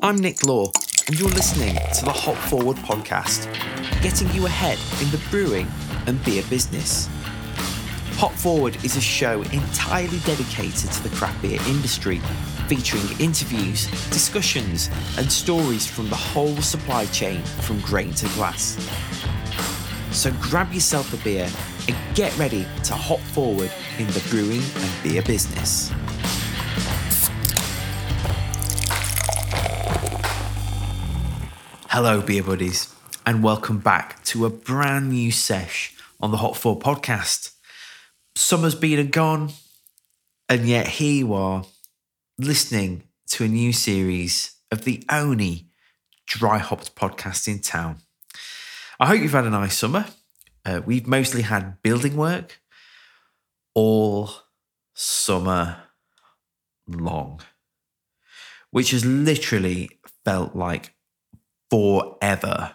I'm Nick Law, and you're listening to the Hop Forward podcast, getting you ahead in the brewing and beer business. Hop Forward is a show entirely dedicated to the craft beer industry, featuring interviews, discussions, and stories from the whole supply chain from grain to glass. So grab yourself a beer and get ready to hop forward in the brewing and beer business. Hello, beer buddies, and welcome back to a brand new sesh on the Hop Forward podcast. Summer's been and gone, and yet here you are listening to a new series of the only dry hopped podcast in town. I hope you've had a nice summer. Uh, we've mostly had building work all summer long, which has literally felt like forever.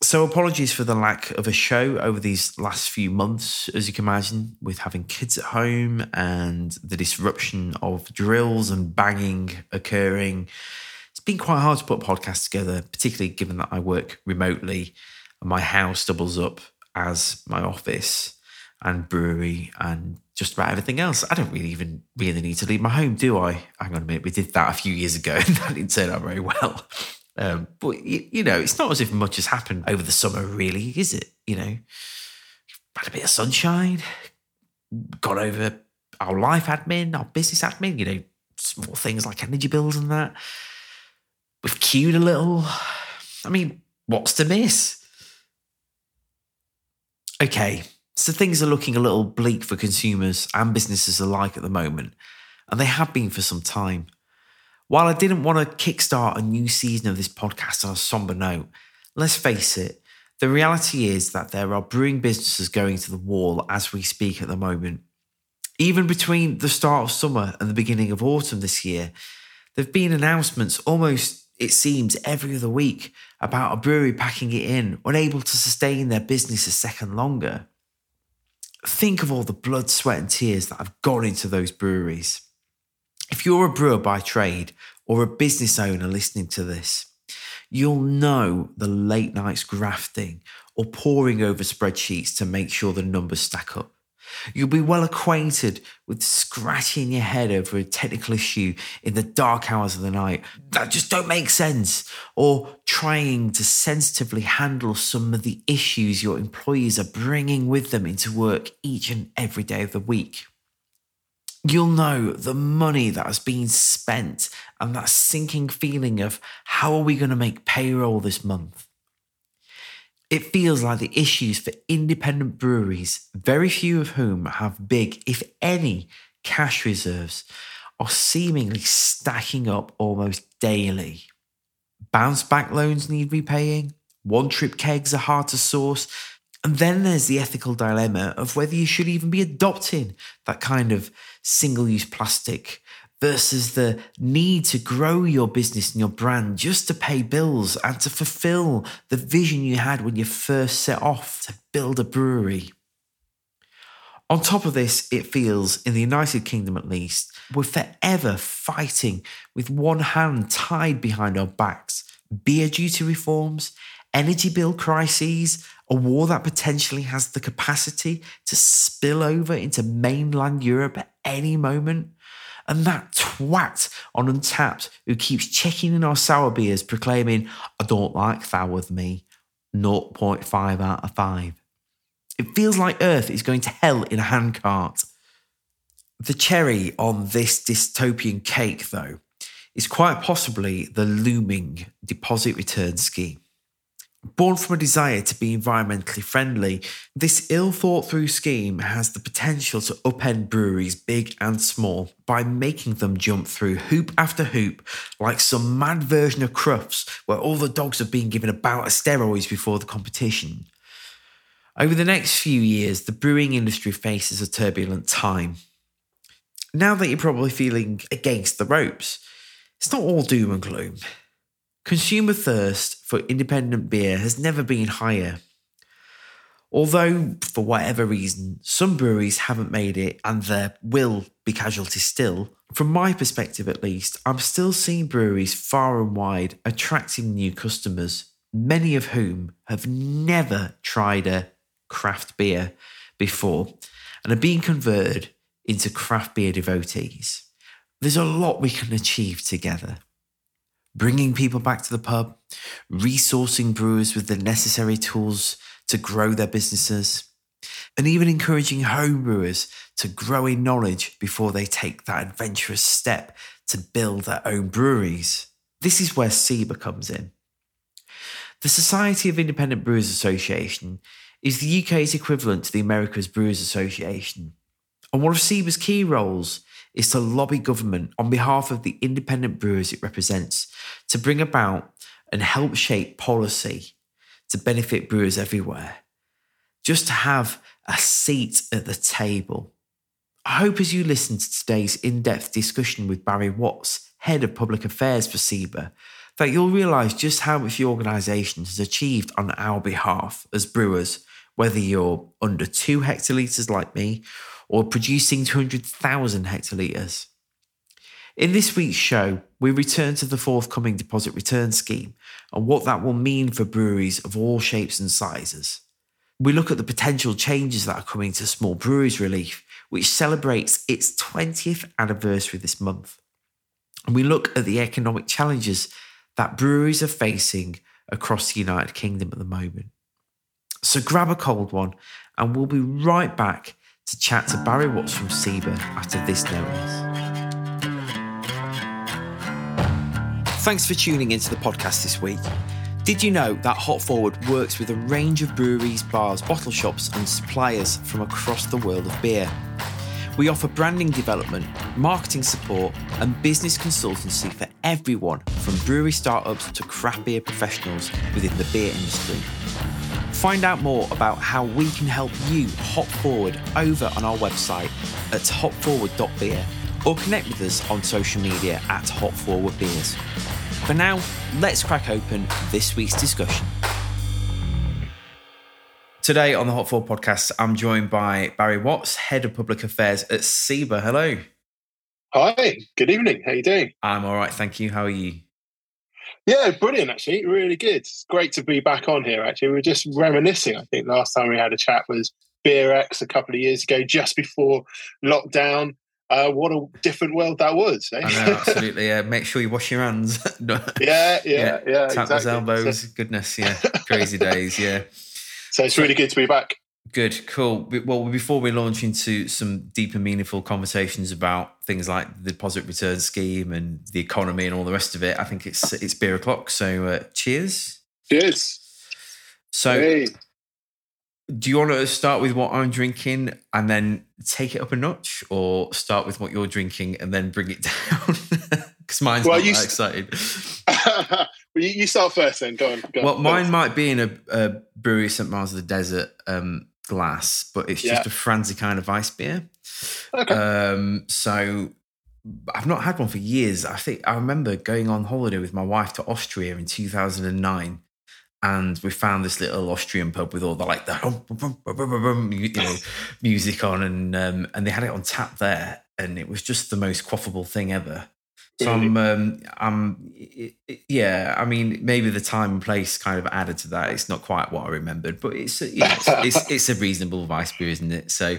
So, apologies for the lack of a show over these last few months, as you can imagine, with having kids at home and the disruption of drills and banging occurring. It's been quite hard to put podcasts together, particularly given that I work remotely and my house doubles up as my office and brewery and just about everything else. I don't really even really need to leave my home, do I? Hang on a minute, we did that a few years ago and that didn't turn out very well. Um, but you, you, know, it's not as if much has happened over the summer, really, is it? You know, had a bit of sunshine, got over our life admin, our business admin. You know, small things like energy bills and that. We've queued a little. I mean, what's to miss? Okay, so things are looking a little bleak for consumers and businesses alike at the moment, and they have been for some time. While I didn't want to kickstart a new season of this podcast on a somber note, let's face it, the reality is that there are brewing businesses going to the wall as we speak at the moment. Even between the start of summer and the beginning of autumn this year, there have been announcements almost, it seems, every other week about a brewery packing it in, unable to sustain their business a second longer. Think of all the blood, sweat, and tears that have gone into those breweries. If you're a brewer by trade or a business owner listening to this, you'll know the late nights grafting or poring over spreadsheets to make sure the numbers stack up. You'll be well acquainted with scratching your head over a technical issue in the dark hours of the night. That just don't make sense, or trying to sensitively handle some of the issues your employees are bringing with them into work each and every day of the week you'll know the money that has been spent and that sinking feeling of how are we going to make payroll this month? It feels like the issues for independent breweries, very few of whom have big, if any, cash reserves, are seemingly stacking up almost daily. Bounce back loans need repaying, one trip kegs are hard to source, and then there's the ethical dilemma of whether you should even be adopting that kind of single use plastic versus the need to grow your business and your brand just to pay bills and to fulfill the vision you had when you first set off to build a brewery. On top of this, it feels, in the United Kingdom at least, we're forever fighting with one hand tied behind our backs. Beer duty reforms, energy bill crises, a war that potentially has the capacity to spill over into mainland Europe at any moment. And that twat on Untappd who keeps checking in our sour beers, proclaiming, I don't like that with me, 0.5 out of 5. It feels like Earth is going to hell in a handcart. The cherry on this dystopian cake, though, is quite possibly the looming deposit return scheme. Born from a desire to be environmentally friendly, this ill thought through scheme has the potential to upend breweries big and small by making them jump through hoop after hoop like some mad version of Crufts where all the dogs have been given a bout of steroids before the competition. Over the next few years, the brewing industry faces a turbulent time. Now that you're probably feeling against the ropes, it's not all doom and gloom. Consumer thirst for independent beer has never been higher. Although, for whatever reason, some breweries haven't made it and there will be casualties still, from my perspective at least, I'm still seeing breweries far and wide attracting new customers, many of whom have never tried a craft beer before and are being converted into craft beer devotees. There's a lot we can achieve together. Bringing people back to the pub, resourcing brewers with the necessary tools to grow their businesses, and even encouraging home brewers to grow in knowledge before they take that adventurous step to build their own breweries. This is where SIBA comes in. The Society of Independent Brewers Association is the UK's equivalent to the America's Brewers Association. And one of SIBA's key roles is to lobby government on behalf of the independent brewers it represents to bring about and help shape policy to benefit brewers everywhere. Just to have a seat at the table. I hope as you listen to today's in depth discussion with Barry Watts, Head of Public Affairs for SIBA, that you'll realise just how much the organisation has achieved on our behalf as brewers, whether you're under two hectolitres like me or producing 200,000 hectolitres. In this week's show, we return to the forthcoming deposit return scheme and what that will mean for breweries of all shapes and sizes. We look at the potential changes that are coming to Small Breweries Relief, which celebrates its 20th anniversary this month. And we look at the economic challenges that breweries are facing across the United Kingdom at the moment. So grab a cold one, and we'll be right back to chat to Barry Watts from SIBA after this notice. Thanks for tuning into the podcast this week. Did you know that Hop Forward works with a range of breweries, bars, bottle shops, and suppliers from across the world of beer? We offer branding development, marketing support, and business consultancy for everyone from brewery startups to craft beer professionals within the beer industry. Find out more about how we can help you hop forward over on our website at hopforward.beer or connect with us on social media at hopforwardbeers. For now, let's crack open this week's discussion. Today on the Hop Forward podcast, I'm joined by Barry Watts, Head of Public Affairs at SIBA. Hello. Hi, good evening. How are you doing? I'm all right, thank you. How are you? Yeah, brilliant. Actually, really good. It's great to be back on here. Actually, we were just reminiscing. I think last time we had a chat was Beer X a couple of years ago, just before lockdown. Uh, what a different world that was. Eh? Know, absolutely. Yeah, make sure you wash your hands. yeah, yeah, yeah. yeah Tap exactly. those elbows. So, Goodness, yeah. Crazy days. Yeah. So it's really good to be back. Good, cool. Well, before we launch into some deep and meaningful conversations about things like the deposit return scheme and the economy and all the rest of it, I think it's it's beer o'clock. So, uh, cheers. Cheers. So, hey. do you want to start with what I'm drinking and then take it up a notch, or start with what you're drinking and then bring it down? Because mine's well, not you that excited. well, you, start first, then. Go on. Go well, on. mine might be in a, a brewery St Mars of the Desert um, glass, but it's just a Franziskaner Weissbier. Okay. Um, so I've not had one for years. I think I remember going on holiday with my wife to Austria in 2009 and we found this little Austrian pub with all the like the you know music on and um, and they had it on tap there and it was just the most quaffable thing ever. So I'm, um, I'm, yeah. I mean, maybe the time and place kind of added to that. It's not quite what I remembered, but it's, you it's, it's, it's, a reasonable Weissbier, isn't it? So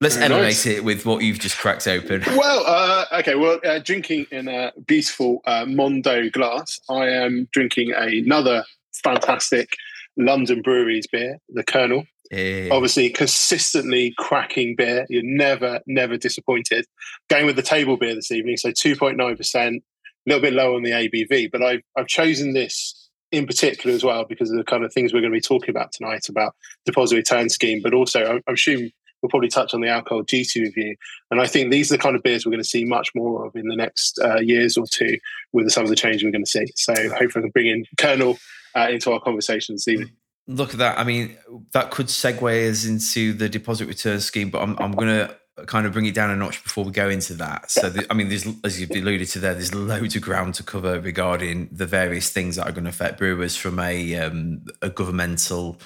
let's Very elevate nice. it with what you've just cracked open. Well, uh, okay. Well, uh, drinking in a beautiful uh, Mondo glass, I am drinking another fantastic London Breweries beer, the Kernel. Yeah. Obviously, consistently cracking beer. You're never, never disappointed. Going with the table beer this evening, so 2.9%, a little bit low on the ABV, but I've, I've chosen this in particular as well because of the kind of things we're going to be talking about tonight about deposit return scheme, but also I'm, I'm assuming we'll probably touch on the alcohol duty review. And I think these are the kind of beers we're going to see much more of in the next uh, years or two with some of the change we're going to see. So hopefully I can bring in Kernel uh, into our conversation this evening look at that. I mean, that could segue us into the deposit return scheme, but I'm, I'm going to kind of bring it down a notch before we go into that. So, the, I mean, there's, as you've alluded to there, there's loads of ground to cover regarding the various things that are going to affect brewers from a, um, a governmental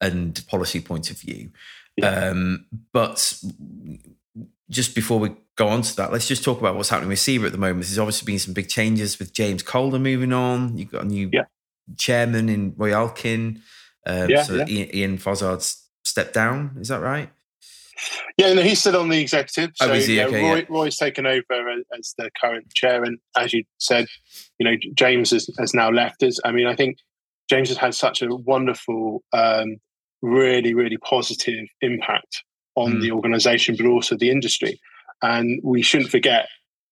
and policy point of view. Yeah. Um, but just before we go on to that, let's just talk about what's happening with SIBA at the moment. There's obviously been some big changes with James Calder moving on. You've got a new yeah. chairman in Roy Allkin. Um, yeah, so Ian, Ian Fozzard's stepped down. Is that right? Yeah, no, he's still on the executive. Oh, so oh, he? Okay, Roy, yeah. Roy's taken over as the current chair, and as you said, you know James has, has now left us. I mean, I think James has had such a wonderful, um, really, really positive impact on mm. the organisation, but also the industry. And we shouldn't forget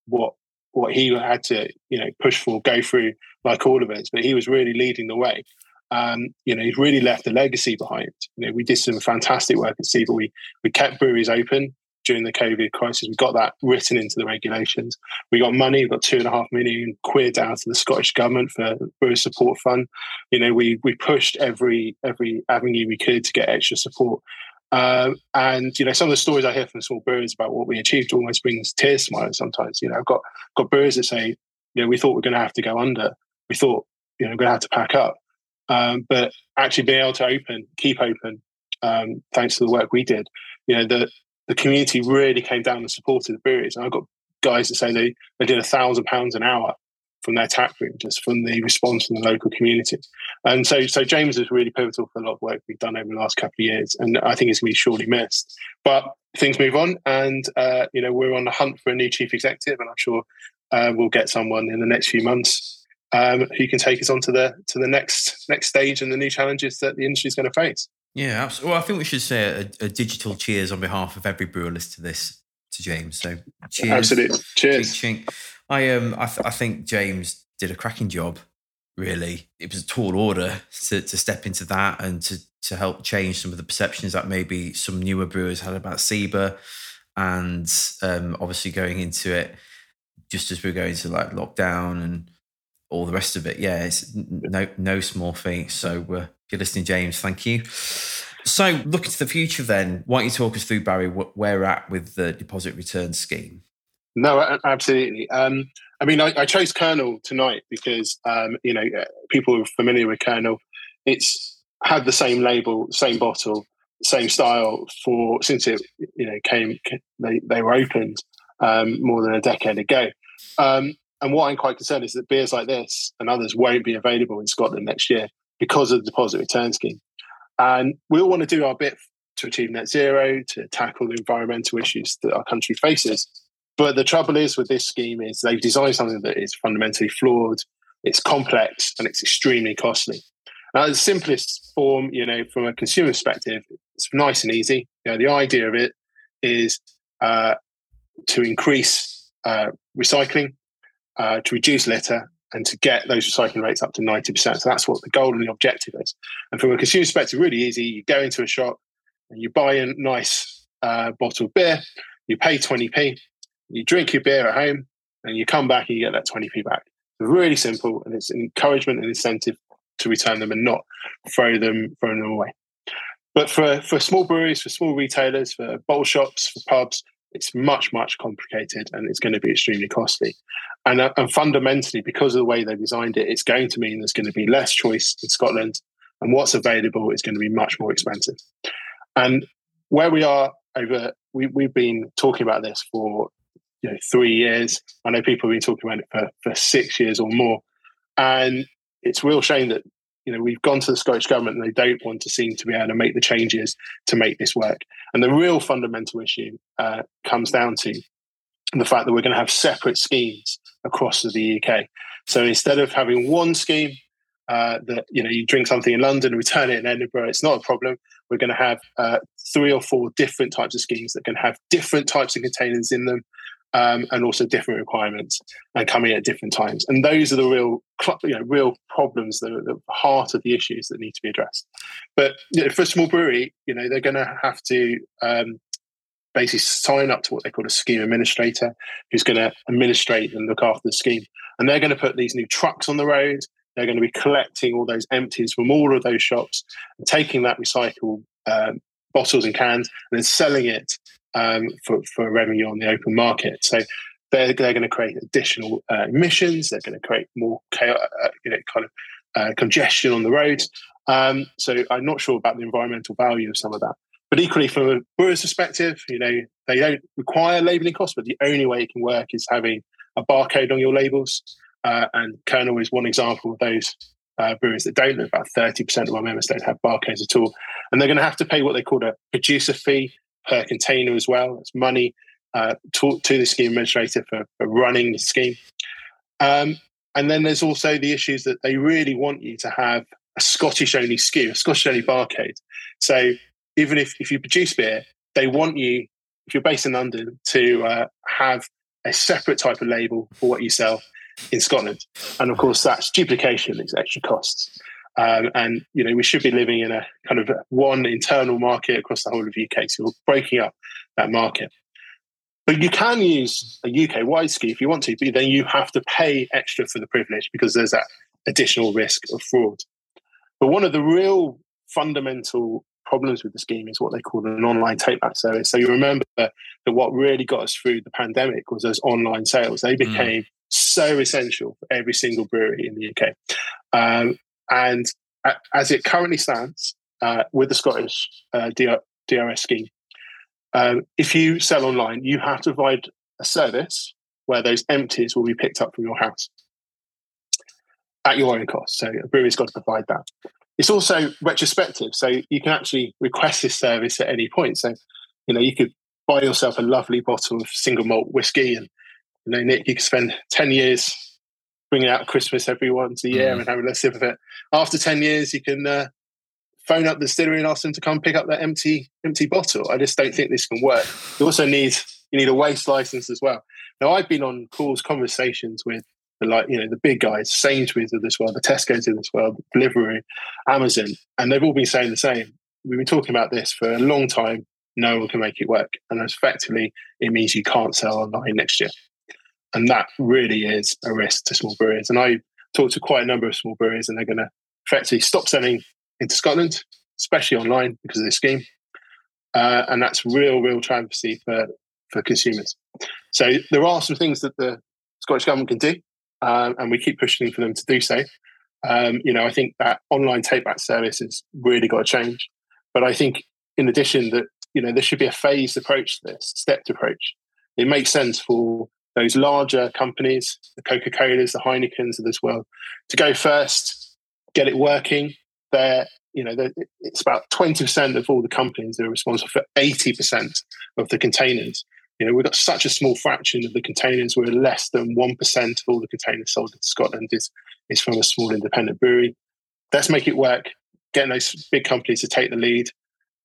what what he had to, you know, push for, go through, like all of us. But he was really leading the way. Um, you know, he's really left a legacy behind. You know, we did some fantastic work at SIBA. We we kept breweries open during the COVID crisis. We got that written into the regulations. We got money. We got two and a half million quid out of the Scottish government for brewer support fund. You know, we we pushed every every avenue we could to get extra support. Um, and you know, some of the stories I hear from small brewers about what we achieved almost brings tears to my eyes sometimes. You know, I've got got brewers that say, you know, we thought we are going to have to go under. We thought, you know, we're going to have to pack up. Um, but actually being able to open, keep open, um, thanks to the work we did, you know, the the community really came down and supported the breweries. And I got guys that say they, they did a thousand pounds an hour from their tap room, just from the response from the local community. And so, so James is really pivotal for a lot of work we've done over the last couple of years, and I think it's going to be surely missed. But things move on, and uh, you know we're on the hunt for a new chief executive, and I'm sure uh, we'll get someone in the next few months um, who can take us on to the to the next next stage and the new challenges that the industry is going to face. Yeah, absolutely. Well, I think we should say a, a, digital cheers on behalf of every brewer list to this to James. So cheers, absolutely, cheers. Chink, chink. I um, I, th- I think James did a cracking job. Really, it was a tall order to to step into that and to to help change some of the perceptions that maybe some newer brewers had about SIBA, and um, obviously going into it just as we are going to like lockdown and all the rest of it. Yeah, it's no no small feat. So uh, if you're listening, James, thank you. So looking to the future, then, why don't you talk us through Barry where we're at with the deposit return scheme? No, absolutely. Um, I mean, I, I, chose Kernel tonight because um, you know uh, people are familiar with Kernel. It's had the same label, same bottle, same style for since it you know came they they were opened um, more than a decade ago. Um, and what I'm quite concerned is that beers like this and others won't be available in Scotland next year because of the deposit return scheme. And we all want to do our bit to achieve net zero, to tackle the environmental issues that our country faces. But the trouble is with this scheme is they've designed something that is fundamentally flawed, it's complex, and it's extremely costly. Now, the simplest form, you know, from a consumer perspective, it's nice and easy. You know, the idea of it is uh, to increase uh, recycling, uh, to reduce litter, and to get those recycling rates up to 90%. So that's what the goal and the objective is. And from a consumer perspective, really easy. You go into a shop and you buy a nice uh, bottle of beer, you pay 20p, you drink your beer at home, and you come back and you get that 20p back. It's really simple, and it's an encouragement and incentive to return them and not throw them throw them away. But for, for small breweries, for small retailers, for bottle shops, for pubs, it's much, much complicated and it's going to be extremely costly. And, uh, and fundamentally, because of the way they designed it, it's going to mean there's going to be less choice in Scotland and what's available is going to be much more expensive. And where we are over, we, we've been talking about this for you know three years. I know people have been talking about it for, for six years or more. And it's real shame that you know we've gone to the Scottish government and they don't want to seem to be able to make the changes to make this work. And the real fundamental issue uh, comes down to the fact that we're going to have separate schemes across the UK. So instead of having one scheme uh, that you know you drink something in London return it in Edinburgh, it's not a problem. We're going to have uh, three or four different types of schemes that can have different types of containers in them, um, and also different requirements and coming at different times. And those are the real, you know, real problems that are the heart of the issues that need to be addressed. But you know, for a small brewery, you know, they're going to have to um, basically sign up to what they call a scheme administrator, who's going to administrate and look after the scheme. And they're going to put these new trucks on the road. They're going to be collecting all those empties from all of those shops and taking that recycled um, bottles and cans and then selling it um, for, for revenue on the open market. So they're, they're going to create additional uh, emissions. They're going to create more chaos, uh, you know, kind of uh, congestion on the roads. Um, so I'm not sure about the environmental value of some of that. But equally, from a brewer's perspective, you know, they don't require labelling costs, but the only way it can work is having a barcode on your labels. Uh, and Kernel is one example of those uh, breweries that don't. About 30% of our members don't have barcodes at all. And they're going to have to pay what they call a producer fee per container as well. It's money uh, to, to, the scheme administrator for, for running the scheme. Um, and then there's also the issues that they really want you to have a Scottish only SKU, a Scottish only barcode. So even if, if you produce beer, they want you, if you're based in London, to uh, have a separate type of label for what you sell in Scotland. And of course, that's duplication, it's extra costs. Um, and you know we should be living in a kind of one internal market across the whole of UK. So we're breaking up that market. But you can use a UK wide SKU if you want to, but then you have to pay extra for the privilege because there's that additional risk of fraud. But one of the real fundamental problems with the scheme is what they call an online take back service. So you remember that what really got us through the pandemic was those online sales. They mm. became mm. so essential for every single brewery in the UK. Um, and as it currently stands uh, with the Scottish uh, DRS scheme, um, if you sell online, you have to provide a service where those empties will be picked up from your house at your own cost. So a brewery's got to provide that. It's also retrospective, so you can actually request this service at any point. So, you know, you could buy yourself a lovely bottle of single malt whiskey, and you know, Nick, you could spend ten years bringing out Christmas every once a year mm. and having a little sip of it. After ten years, you can uh, phone up the distillery and ask them to come pick up that empty empty bottle. I just don't think this can work. You also need you need a waste license as well. Now I've been on calls, conversations with the like you know the big guys, Sainsbury's of this world, the Tesco's of this world, Deliveroo, Amazon, and they've all been saying the same. We've been talking about this for a long time. No one can make it work, and effectively it means you can't sell online next year, and that really is a risk to small breweries. And I talked to quite a number of small breweries, and they're going to effectively stop selling into Scotland, especially online because of this scheme. Uh, and that's real, real travesty for, for consumers. So there are some things that the Scottish government can do, um, and we keep pushing for them to do so. Um, you know, I think that online take back service has really got to change. But I think, in addition, that you know there should be a phased approach to this, stepped approach. It makes sense for those larger companies, the Coca Colas, the Heinekens of this world, to go first, get it working, they're you know it's about 20% of all the companies that are responsible for 80% of the containers. You know we've got such a small fraction of the containers we're less than 1% of all the containers sold in scotland is, is from a small independent brewery. Let's make it work getting those big companies to take the lead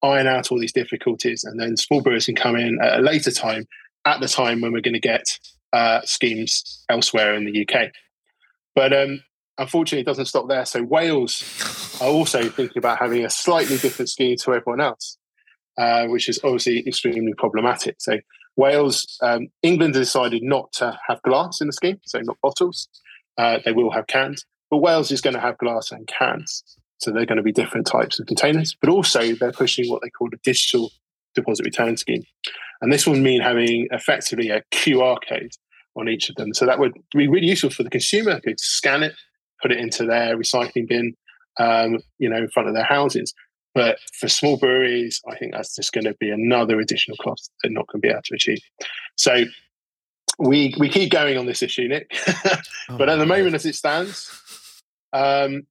iron out all these difficulties and then small brewers can come in at a later time at the time when we're going to get uh, schemes elsewhere in the uk but um, unfortunately, it doesn't stop there. So Wales are also thinking about having a slightly different scheme to everyone else, uh, which is obviously extremely problematic. So Wales, um, England decided not to have glass in the scheme, so not bottles. Uh, they will have cans, but Wales is going to have glass and cans. So they're going to be different types of containers, but also they're pushing what they call a digital deposit return scheme. And this would mean having effectively a QR code on each of them. So that would be really useful for the consumer. Could scan it, put it into their recycling bin, um, you know, in front of their houses. But for small breweries, I think that's just going to be another additional cost they're not going to be able to achieve. So we we keep going on this issue, Nick. Oh, but at the moment, as it stands, um,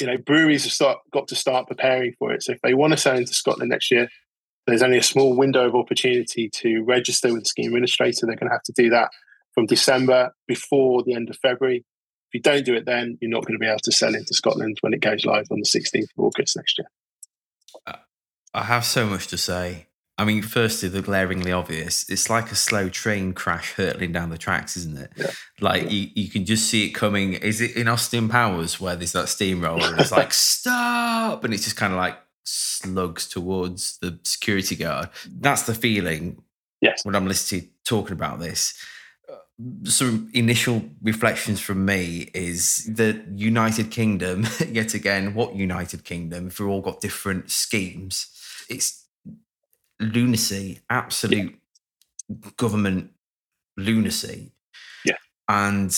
you know, breweries have start, got to start preparing for it. So if they want to sell into Scotland next year, there's only a small window of opportunity to register with the scheme administrator. They're going to have to do that from December before the end of February If you don't do it then, you're not going to be able to sell into Scotland when it goes live on the 16th of August next year. I have so much to say. I mean, firstly, the glaringly obvious. It's like a slow train crash hurtling down the tracks, isn't it? Yeah. Like yeah. You, you can just see it coming. Is it in Austin Powers where there's that steamroller and it's like, stop? And it's just kind of like slugs towards the security guard. That's the feeling yes. when I'm listening talking about this uh, some initial reflections from me is the United Kingdom, yet again, what United Kingdom, if we've all got different schemes, it's lunacy, absolute yeah. government lunacy. Yeah. And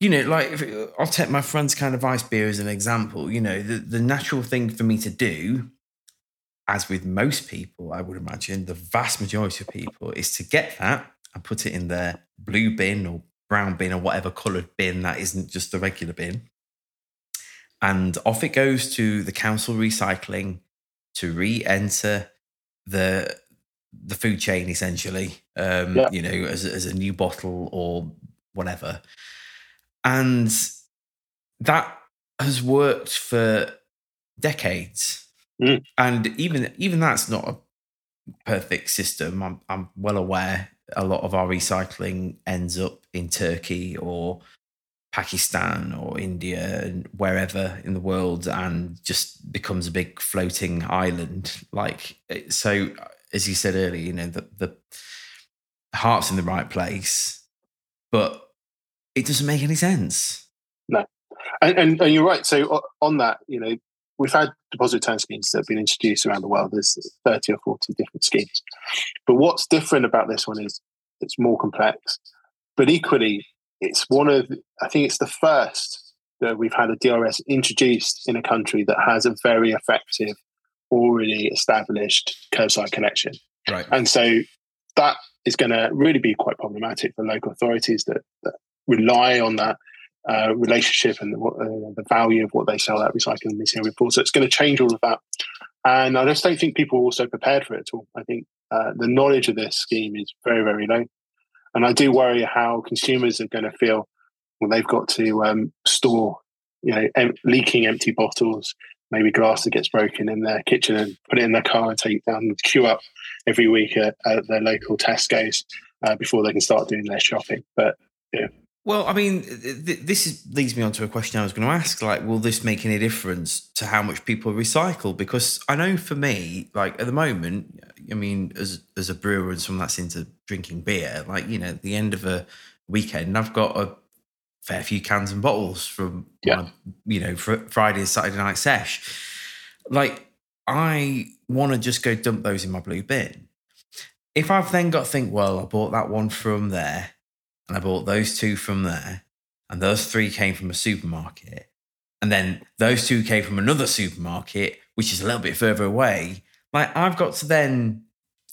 you know, like if, I'll take my friend's kind of ice beer as an example. You know, the, the natural thing for me to do, as with most people, I would imagine, the vast majority of people, is to get that and put it in their blue bin or brown bin or whatever coloured bin that isn't just the regular bin. And off it goes to the council recycling to re-enter the the food chain essentially um, yeah. you know as, as a new bottle or whatever and that has worked for decades. Mm. And even even that's not a perfect system. I'm, I'm well aware a lot of our recycling ends up in Turkey or Pakistan or India and wherever in the world and just becomes a big floating island. Like so, as you said earlier, you know the the heart's in the right place, but it doesn't make any sense. No, and, and, and you're right. So on that, you know, we've had deposit return schemes that have been introduced around the world. There's 30 or 40 different schemes. But what's different about this one is it's more complex. But equally, it's one of, I think it's the first that we've had a DRS introduced in a country that has a very effective, already established curbside connection. Right. And so that is going to really be quite problematic for local authorities that, that rely on that uh, relationship and the, uh, the, value of what they sell at recycling material for. So it's going to change all of that. And I just don't think people are also prepared for it at all. I think uh, the knowledge of this scheme is very, very low. And I do worry how consumers are going to feel when they've got to um, store, you know, em- leaking empty bottles, maybe glass that gets broken in their kitchen and put it in their car and take down queue up every week at, at their local Tesco's uh, before they can start doing their shopping. But yeah, well, I mean, th- this is, leads me on to a question I was going to ask. Like, will this make any difference to how much people recycle? Because I know for me, like at the moment, I mean, as as a brewer and someone that's into drinking beer, like you know, at the end of a weekend, I've got a fair few cans and bottles from yeah. my, you know, fr- Friday and Saturday night sesh. Like, I want to just go dump those in my blue bin. If I've then got to think, well, I bought that one from there and I bought those two from there, and those three came from a supermarket, and then those two came from another supermarket, which is a little bit further away. Like I've got to then,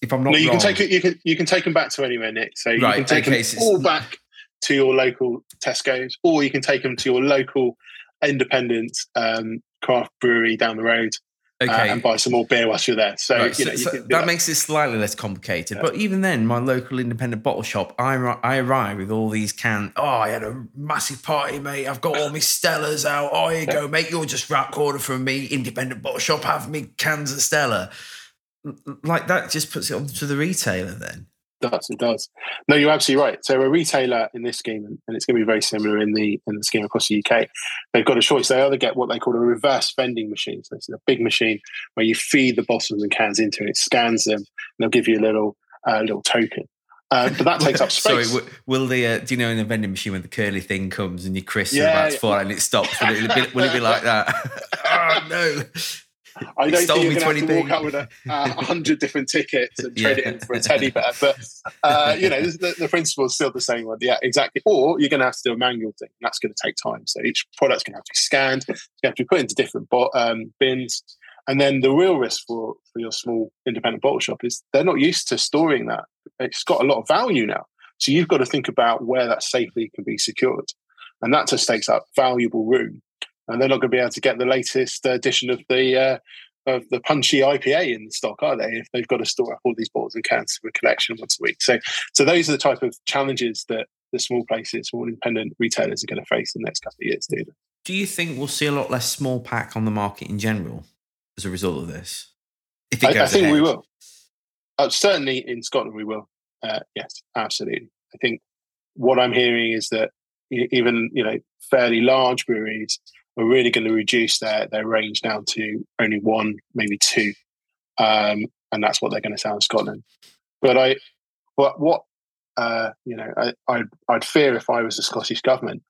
if I'm not, no, you wrong, can take it. You can you can take them back to anywhere, Nick. So you right, can take them all back to your local Tesco's, or you can take them to your local independent um, craft brewery down the road okay. Uh, and buy some more beer whilst you're there. So, right, you know, so, so that, that, makes it slightly less complicated. Yeah. But even then, my local independent bottle shop, I, I arrive with all these cans. Oh, I had a massive party, mate. I've got all my Stellas out. Oh, here you yeah. go, mate. You're just right corner from me. Independent bottle shop, have me cans of Stella. Like that just puts it onto the retailer then does it does no you're absolutely right so a retailer in this scheme and it's going to be very similar in the in the scheme across the uk they've got a choice they either get what they call a reverse vending machine so it's a big machine where you feed the bottles and cans into it, it scans them and they'll give you a little uh, little token uh, but that takes up space. Sorry, will the uh, do you know in the vending machine when the curly thing comes and you crisps yeah, about to fall and it stops? Will it, be, will it be like that? oh no! I don't think you're going to have to walk out with a, uh, hundred different tickets and trade yeah. it in for a teddy bear. But uh, you know, the, the principle is still the same one. Yeah, exactly. Or you're going to have to do a manual thing. That's going to take time. So each product's going to have to be scanned. It's going to have to be put into different bo- um, bins. And then the real risk for for your small independent bottle shop is they're not used to storing that. It's got a lot of value now. So you've got to think about where that safely can be secured. And that just takes up valuable room and they're not going to be able to get the latest edition of the uh, of the punchy IPA in the stock, are they? If they've got to store up all these bottles and cans for a collection once a week. So, so those are the type of challenges that the small places, small independent retailers are going to face in the next couple of years. Do Do you think we'll see a lot less small pack on the market in general as a result of this? If it goes I, I think ahead? we will. Uh, certainly in Scotland, we will. Uh, yes, absolutely. I think what I'm hearing is that even you know fairly large breweries are really going to reduce their their range down to only one, maybe two, um, and that's what they're going to sell in Scotland. But I, but what uh, you know, I, I'd, I'd fear if I was the Scottish government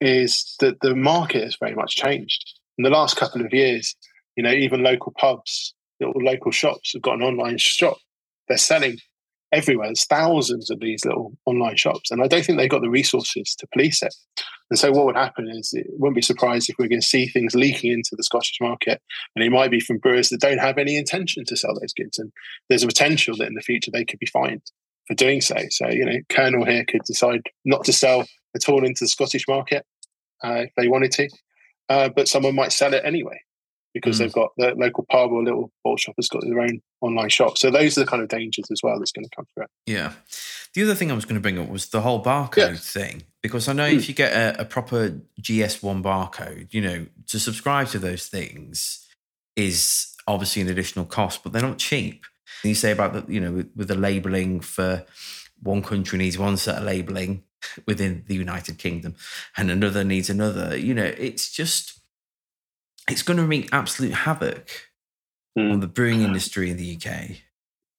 is that the market has very much changed in the last couple of years. You know, even local pubs, little local shops have got an online shop. They're selling everywhere. There's thousands of these little online shops, and I don't think they've got the resources to police it. And so, what would happen is, it wouldn't be surprised if we're going to see things leaking into the Scottish market, and it might be from brewers that don't have any intention to sell those goods. And there's a potential that in the future they could be fined for doing so. So, you know, Kernel here could decide not to sell at all into the Scottish market uh, if they wanted to, uh, but someone might sell it anyway because mm. they've got the local pub or little bottle shop has got their own online shop. So those are the kind of dangers as well that's going to come through. Yeah. The other thing I was going to bring up was the whole barcode yeah. thing because I know mm. if you get a, a, proper GS1 barcode, you know, to subscribe to those things is obviously an additional cost, but they're not cheap. And you say about the, you know, with, with the labeling for one country needs one set of labeling within the United Kingdom and another needs another. You know, it's just it's going to wreak absolute havoc mm. on the brewing industry in the UK.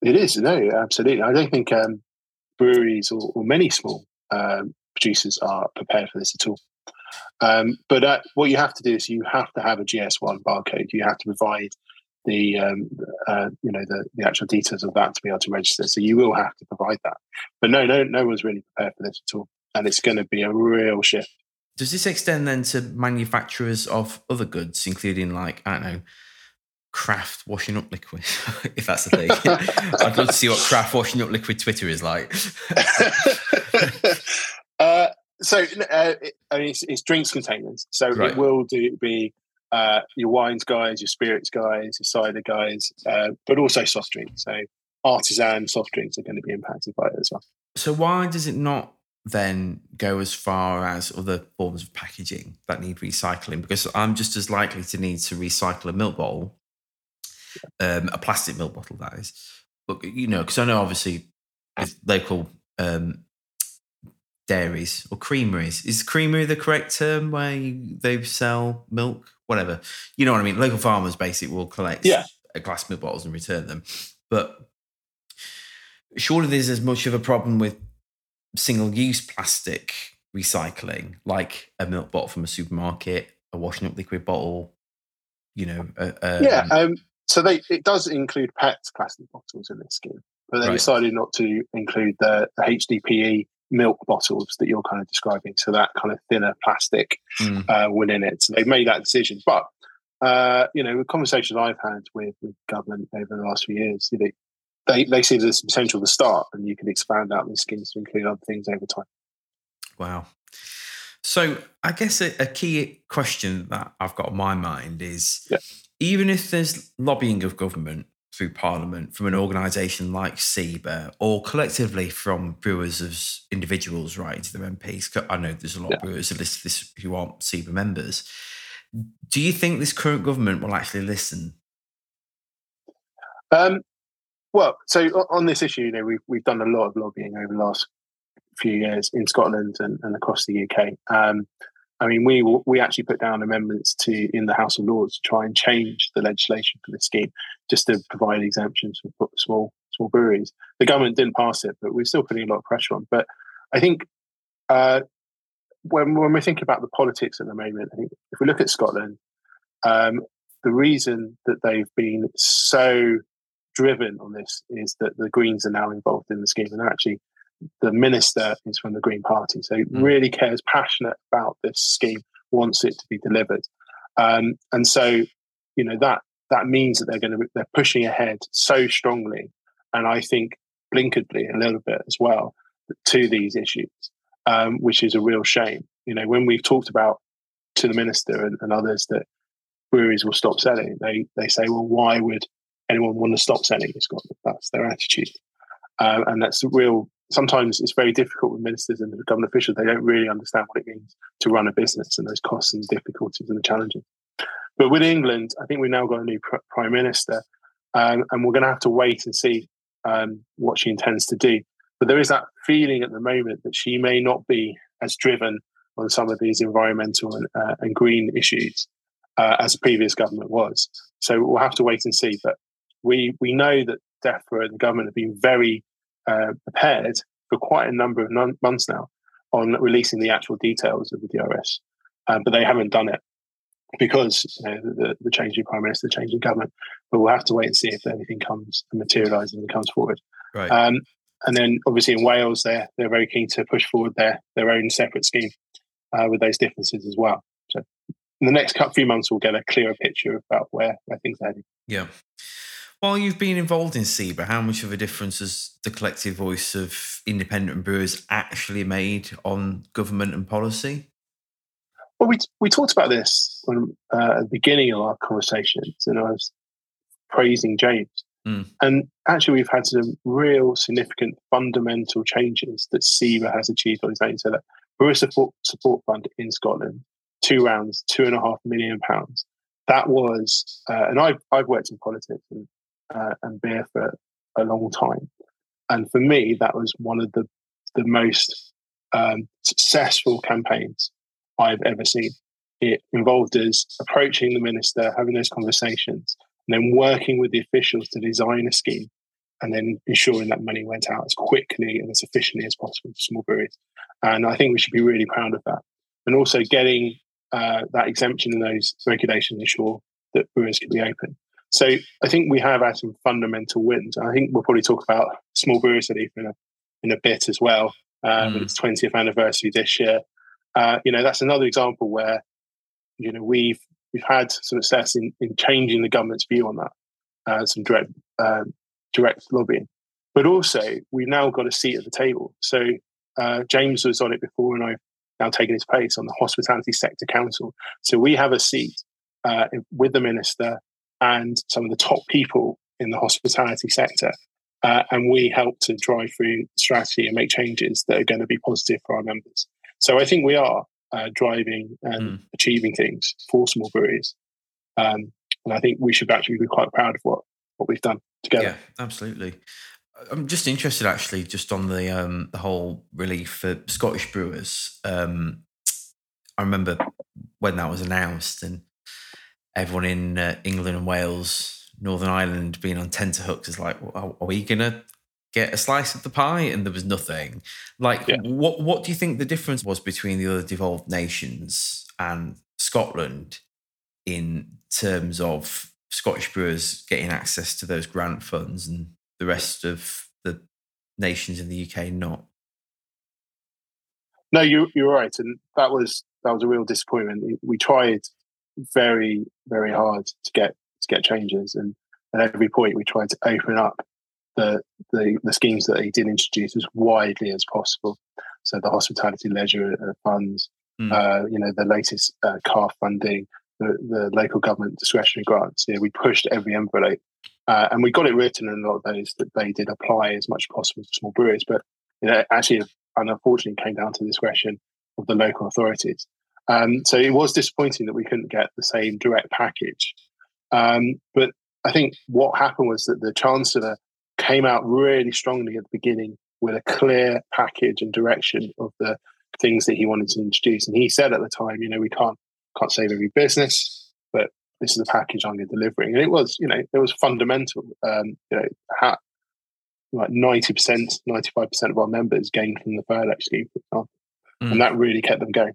It is, no, absolutely. I don't think um, breweries or, or, many small um, producers are prepared for this at all. Um, but uh, what you have to do is you have to have a GS1 barcode. You have to provide the um, uh, you know the, the actual details of that to be able to register. So you will have to provide that. But no, no, no one's really prepared for this at all, and it's going to be a real shift. Does this extend then to manufacturers of other goods, including like I don't know, craft washing up liquid, if that's the thing? I'd love to see what craft washing up liquid Twitter is like. uh, so uh, I mean, it's, it's, drinks containers, so right. it will do be uh, your wines guys, your spirits guys, your cider guys, uh, but also soft drinks. So artisan soft drinks are going to be impacted by it as well. So why does it not then go as far as other forms of packaging that need recycling? Because I'm just as likely to need to recycle a milk bottle, um, a plastic milk bottle that is. But you know, because I know obviously with local um, dairies or creameries. Is creamery the correct term where you, they sell milk? Whatever. You know what I mean? Local farmers basically will collect yeah. glass milk bottles and return them. But surely there's as much of a problem with single use plastic recycling, like a milk bottle from a supermarket, a washing up liquid bottle, you know. Uh, um, yeah. Um, so they it does include PET plastic bottles in this scheme, but they right. decided not to include the, the HDPE milk bottles that you're kind of describing. So that kind of thinner plastic mm. uh, within it. So they've made that decision. But, uh, you know, the conversations I've had with, with government over the last few years, you know, they, they see this potential to start and you can expand out these schemes to include other things over time. Wow. So I guess a, a key question that I've got on my mind is yeah. even if there's lobbying of government through Parliament from an organisation like SIBA or collectively from brewers as individuals writing to their MPs. I know there's a lot yeah. of brewers who listen this who aren't SIBA members. Do you think this current government will actually listen? Um, well, so on this issue, you know, we've we've done a lot of lobbying over the last few years in Scotland and, and across the UK. Um, I mean, we we actually put down amendments to in the House of Lords to try and change the legislation for this scheme, just to provide exemptions for small small breweries. The government didn't pass it, but we're still putting a lot of pressure on. But I think uh, when when we think about the politics at the moment, I think if we look at Scotland, um, the reason that they've been so driven on this is that the Greens are now involved in the scheme and actually the minister is from the Green Party, so mm. really cares, passionate about this scheme, wants it to be delivered, um, and so you know that that means that they're going to they're pushing ahead so strongly, and I think blinkeredly a little bit as well to these issues, um, which is a real shame. You know, when we've talked about to the minister and, and others that breweries will stop selling, they they say, well, why would anyone want to stop selling in Scotland? That's their attitude. Uh, and that's real sometimes it's very difficult with ministers and government officials. They don't really understand what it means to run a business and those costs and difficulties and the challenges. But with England, I think we've now got a new pr- prime minister, um, and we're going to have to wait and see um, what she intends to do. But there is that feeling at the moment that she may not be as driven on some of these environmental and, uh, and green issues uh, as the previous government was. So we'll have to wait and see. But we we know that DEFRA and the government have been very uh, prepared for quite a number of non- months now on releasing the actual details of the DRS, um, but they haven't done it because you know, the, the changing prime minister, the change in government. But we'll have to wait and see if anything comes and materialises and comes forward. Right. Um, and then obviously in Wales, they're they're very keen to push forward their their own separate scheme uh, with those differences as well. So in the next few months, we'll get a clearer picture about where where things are heading. Yeah. While you've been involved in SIBA, how much of a difference has the collective voice of independent brewers actually made on government and policy? Well, we we talked about this when, uh, at the beginning of our conversations, and I was praising James. Mm. And actually, we've had some real significant fundamental changes that SIBA has achieved on its own. So that Brewer Support, Support Fund in Scotland, two rounds, two and a half million pounds. That was, uh, and I've I've worked in politics and uh, and beer for a long time, and for me, that was one of the the most um, successful campaigns I've ever seen. It involved us approaching the minister, having those conversations, and then working with the officials to design a scheme and then ensuring that money went out as quickly and as efficiently as possible for small breweries. And I think we should be really proud of that. And also getting uh, that exemption in those regulations ensure that brewers can be open. So I think we have had some fundamental wins. I think we'll probably talk about small brewers relief in a, in a bit as well. Um, mm. Its 20th anniversary this year, uh, you know, that's another example where, you know, we've we've had some success in, in changing the government's view on that, uh, some direct um, direct lobbying, but also we've now got a seat at the table. So uh, James was on it before, and I've now taken his place on the Hospitality Sector Council. So we have a seat uh, with the minister and some of the top people in the hospitality sector. Uh, and we help to drive through strategy and make changes that are going to be positive for our members. So I think we are uh, driving and mm. achieving things for small breweries. Um, and I think we should actually be quite proud of what, what we've done together. Yeah, absolutely. I'm just interested, actually, just on the um, the whole relief for Scottish brewers. Um, I remember when that was announced, and everyone in uh, England and Wales, Northern Ireland, being on tenterhooks is like, well, are we gonna get a slice of the pie? And there was nothing. Like yeah. what what do you think the difference was between the other devolved nations and Scotland in terms of Scottish brewers getting access to those grant funds and the rest of the nations in the UK not? No you you're right and that was that was a real disappointment. We tried very very hard to get to get changes and at every point we tried to open up the, the, the schemes that he did introduce as widely as possible. So the hospitality leisure uh, funds, mm. uh, you know, the latest uh, car funding, the, the local government discretionary grants. Yeah, we pushed every envelope, uh, and we got it written in a lot of those that they did apply as much as possible to small breweries. But you know, actually, and unfortunately, came down to the discretion of the local authorities. Um, so it was disappointing that we couldn't get the same direct package. Um, but I think what happened was that the chancellor came out really strongly at the beginning with a clear package and direction of the things that he wanted to introduce. And he said at the time, you know, we can't can't save every business, but this is the package I'm delivering. And it was, you know, it was fundamental. Um, you know, how, like ninety percent, ninety five percent of our members gained from the Furlough scheme, for example, mm. and that really kept them going.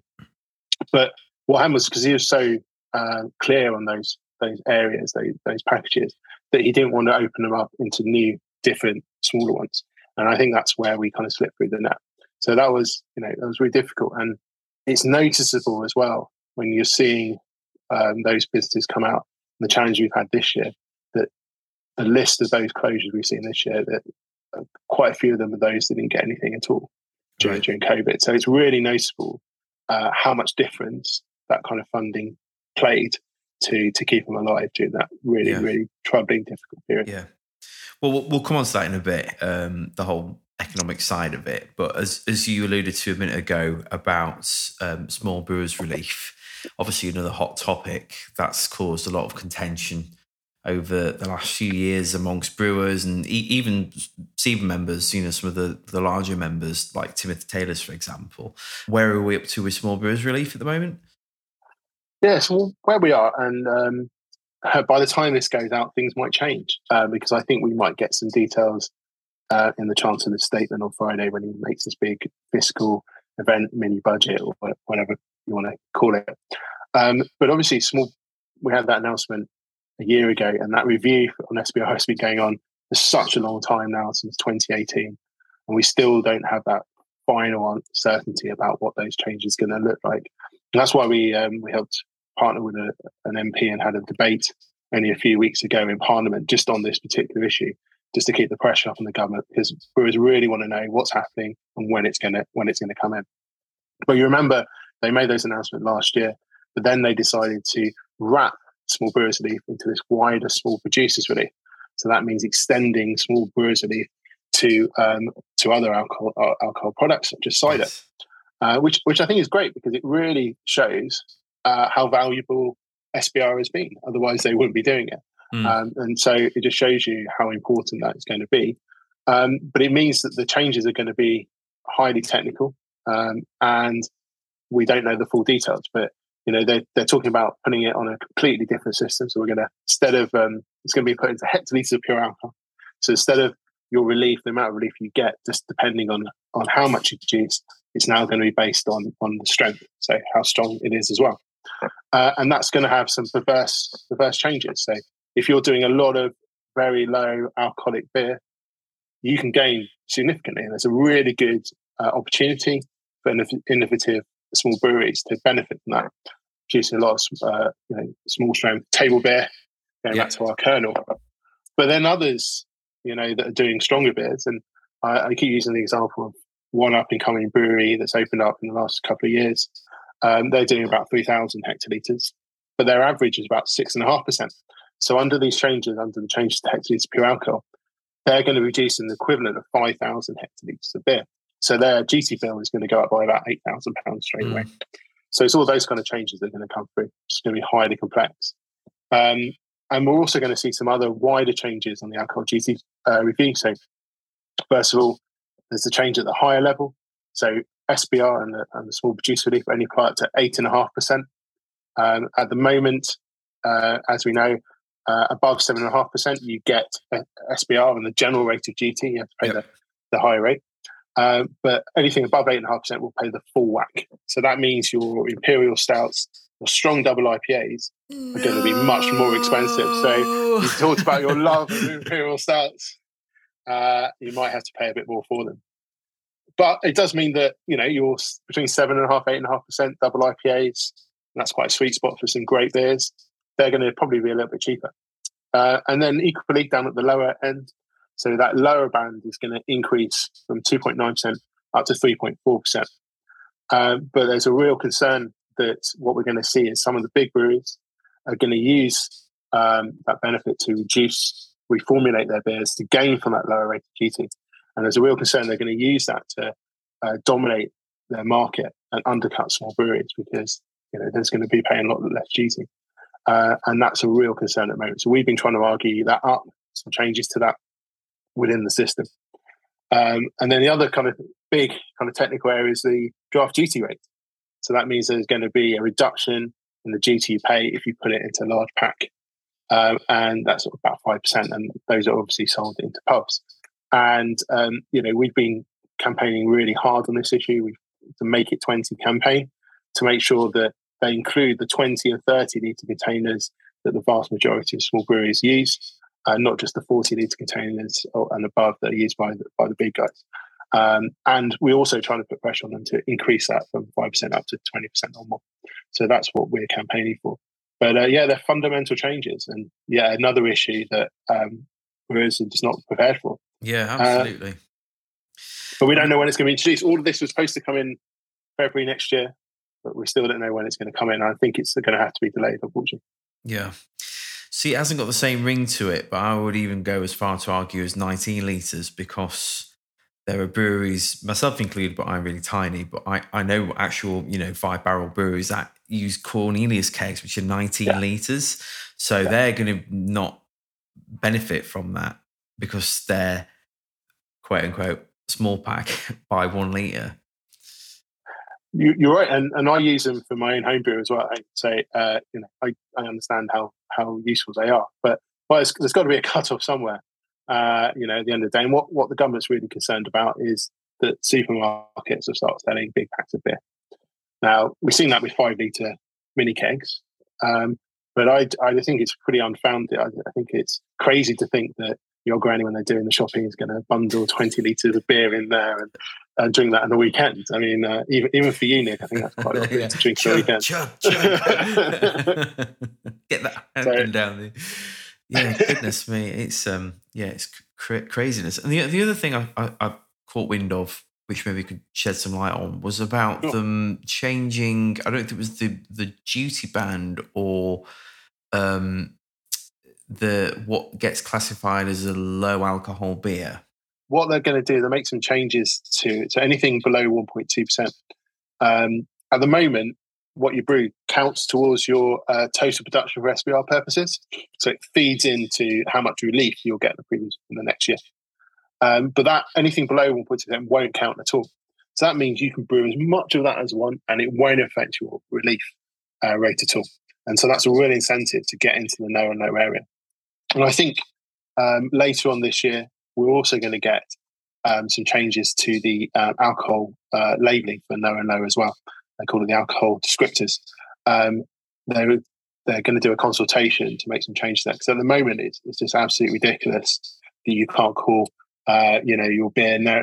But what happened was because he was so uh, clear on those those areas, those, those packages, that he didn't want to open them up into new different smaller ones. And I think that's where we kind of slipped through the net. So that was, you know, that was really difficult. And it's noticeable as well when you're seeing um, those businesses come out. The challenge we've had this year, that the list of those closures we've seen this year, that uh, quite a few of them are those that didn't get anything at all during, right. during COVID. So it's really noticeable uh, how much difference that kind of funding played to to keep them alive during that really yeah. really troubling difficult period. Yeah, well, we'll come on to that in a bit, um, the whole economic side of it. But as as you alluded to a minute ago about um, small brewers relief, obviously another hot topic that's caused a lot of contention over the last few years amongst brewers and e- even members, you know, some of the, the larger members like Timothy Taylor's, for example. Where are we up to with small brewers relief at the moment? Yes, well, where we are, and um, uh, by the time this goes out, things might change uh, because I think we might get some details uh, in the Chancellor's statement on Friday when he makes this big fiscal event mini budget or whatever you want to call it. Um, but obviously, small. We had that announcement a year ago, and that review on SBR has been going on for such a long time now since 2018. and we still don't have that final certainty about what those changes are going to look like. And that's why we um, we helped partner with a, an MP and had a debate only a few weeks ago in Parliament just on this particular issue, just to keep the pressure up on the government because brewers really want to know what's happening and when it's going to when it's going to come in. But you remember they made those announcements last year, but then they decided to wrap small brewers relief into this wider small producers relief. So that means extending small brewers relief to um, to other alcohol uh, alcohol products such as cider, yes. uh, which which I think is great because it really shows uh, how valuable SBR has been. Otherwise, they wouldn't be doing it. Mm. Um, and so it just shows you how important that is going to be. Um, but it means that the changes are going to be highly technical, um, and we don't know the full details. But you know, they're, they're talking about putting it on a completely different system. So we're going to instead of um, it's going to be put into hectolitres of pure alcohol. So instead of your relief, the amount of relief you get, just depending on on how much you produce, it's now going to be based on on the strength, so how strong it is as well. Uh, and that's going to have some perverse perverse changes. So if you're doing a lot of very low alcoholic beer, you can gain significantly. And there's a really good uh, opportunity for innovative small breweries to benefit from that, producing a lot of uh, you know, small strength table beer, going yeah. back to our Kernel. But then others, you know, that are doing stronger beers. And I, I keep using the example of one up and coming brewery that's opened up in the last couple of years. Um, they're doing about 3,000 hectolitres, but their average is about 6.5%. So under these changes, under the changes to hectolitres pure alcohol, they're going to reduce an equivalent of 5,000 hectolitres of beer. So their duty bill is going to go up by about £8,000 straight mm. away. So it's all those kind of changes that are going to come through. It's going to be highly complex. Um, and we're also going to see some other wider changes on the alcohol duty uh, review. So, first of all, there's a change at the higher level. So, SBR and the, and the small producer relief only apply up to 8.5%. Um, at the moment, uh, as we know, uh, above 7.5%, you get SBR and the general rate of duty. You have to pay yep. the, the higher rate. Uh, but anything above 8.5% will pay the full whack. So that means your imperial stouts, your strong double IPAs are going to be much more expensive. So you talked about your love of imperial stouts. Uh, you might have to pay a bit more for them. But it does mean that, you know, you're between 7.5%, 8.5% double IPAs. that's quite a sweet spot for some great beers. They're going to probably be a little bit cheaper. Uh, and then equally down at the lower end, so that lower band is going to increase from 2.9% up to 3.4%. Um, but there's a real concern that what we're going to see is some of the big breweries are going to use um, that benefit to reduce, reformulate their beers to gain from that lower rate of duty. And there's a real concern they're going to use that to uh, dominate their market and undercut small breweries because you know there's going to be paying a lot less duty. Uh, and that's a real concern at the moment. So we've been trying to argue that up, some changes to that within the system. Um, and then the other kind of big kind of technical area is the draft duty rate. So that means there's going to be a reduction in the duty you pay if you put it into a large pack. Um, and that's about 5%. And those are obviously sold into pubs. And, um, you know, we've been campaigning really hard on this issue. We've to make it 20 campaign to make sure that they include the 20 and 30 litre containers that the vast majority of small breweries use uh, not just the 40 litre containers and above that are used by the, by the big guys. Um, and we're also trying to put pressure on them to increase that from 5% up to 20% or more. So that's what we're campaigning for. But uh, yeah, they're fundamental changes. And yeah, another issue that um, are just not prepared for. Yeah, absolutely. Uh, but we don't know when it's going to be introduced. All of this was supposed to come in February next year, but we still don't know when it's going to come in. I think it's going to have to be delayed, unfortunately. Yeah. See, it hasn't got the same ring to it, but I would even go as far to argue as 19 litres because there are breweries, myself included, but I'm really tiny. But I, I know actual, you know, five barrel breweries that use Cornelius kegs, which are 19 yeah. litres. So yeah. they're going to not benefit from that because they're quote unquote small pack by one litre. You, are right, and, and I use them for my own home brew as well. I say, uh, you know, I, I understand how how useful they are, but well, there's got to be a cut off somewhere. Uh, you know, at the end of the day, and what what the government's really concerned about is that supermarkets have started selling big packs of beer. Now we've seen that with five liter mini kegs, um, but I I think it's pretty unfounded. I, I think it's crazy to think that old granny when they're doing the shopping is going to bundle 20 litres of beer in there and, and drink that on the weekend. I mean, uh, even even for you, Nick, I think that's quite a yeah. to drink chug, the weekend. Chug, chug. Get that so, down there. Yeah, goodness me, it's um, yeah, it's cra- craziness. And the the other thing I, I, I caught wind of which maybe could shed some light on, was about sure. them changing. I don't think it was the the duty band or um, the what gets classified as a low alcohol beer. What they're going to do, they make some changes to to anything below one point two percent. Um, at the moment, what you brew counts towards your uh, total production for SBR purposes, so it feeds into how much relief you'll get in the previous in the next year. Um, but that anything below 1.2% won't count at all. So that means you can brew as much of that as you want, and it won't affect your relief uh, rate at all. And so that's a real incentive to get into the no and low area. And I think um, later on this year, we're also going to get um, some changes to the uh, alcohol uh, labeling for no and low as well. They call it the alcohol descriptors. Um, they're they're going to do a consultation to make some changes there. Because at the moment, it's, it's just absolutely ridiculous that you can't call uh, you know, your beer, no,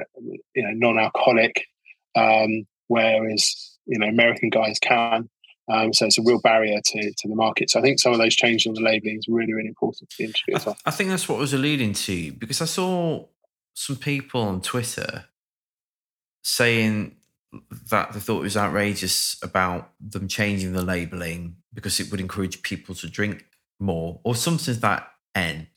you know, non-alcoholic, um, whereas you know American guys can. Um, so it's a real barrier to, to the market. So I think some of those changes on the labelling is really, really important for the industry as well. I, I think that's what I was alluding to because I saw some people on Twitter saying that they thought it was outrageous about them changing the labelling because it would encourage people to drink more or something to that end.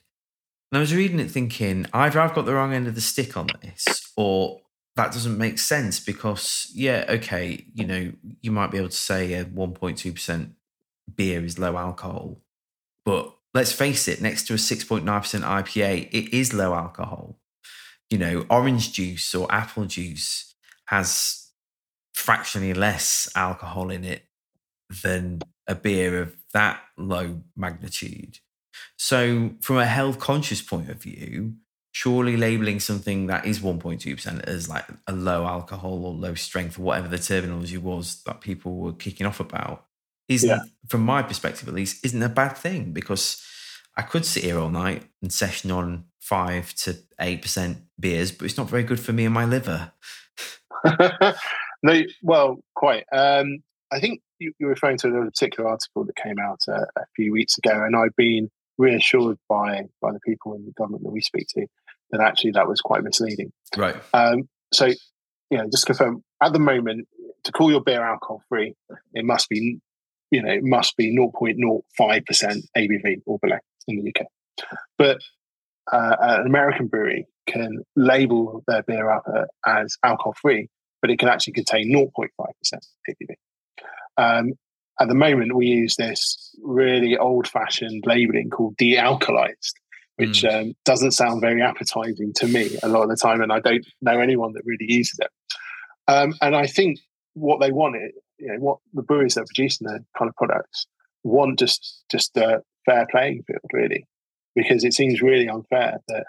And I was reading it thinking either I've got the wrong end of the stick on this or that doesn't make sense because, yeah, okay, you know, you might be able to say a 1.2% beer is low alcohol, but let's face it, next to a 6.9% IPA, it is low alcohol. You know, orange juice or apple juice has fractionally less alcohol in it than a beer of that low magnitude. So, from a health conscious point of view, surely labeling something that is 1.2% as like a low alcohol or low strength or whatever the terminology was that people were kicking off about is yeah. from my perspective at least isn't a bad thing because I could sit here all night and session on 5 to 8% beers but it's not very good for me and my liver. no well quite um, I think you, are referring to a particular article that came out uh, a few weeks ago and I've been reassured by by the people in the government that we speak to that actually that was quite misleading. Right. Um, so, you know, just confirm at the moment to call your beer alcohol free, it must be, you know, it must be 0.05 percent ABV or below in the UK. But uh, an American brewery can label their beer up uh, as alcohol free, but it can actually contain 0.5 percent ABV. Um, at the moment, we use this really old fashioned labeling called dealcoholized, which mm. um, doesn't sound very appetizing to me a lot of the time. And I don't know anyone that really uses it. Um, and I think what they want, it, you know, what the breweries that are producing the kind of products want just just a fair playing field, really, because it seems really unfair that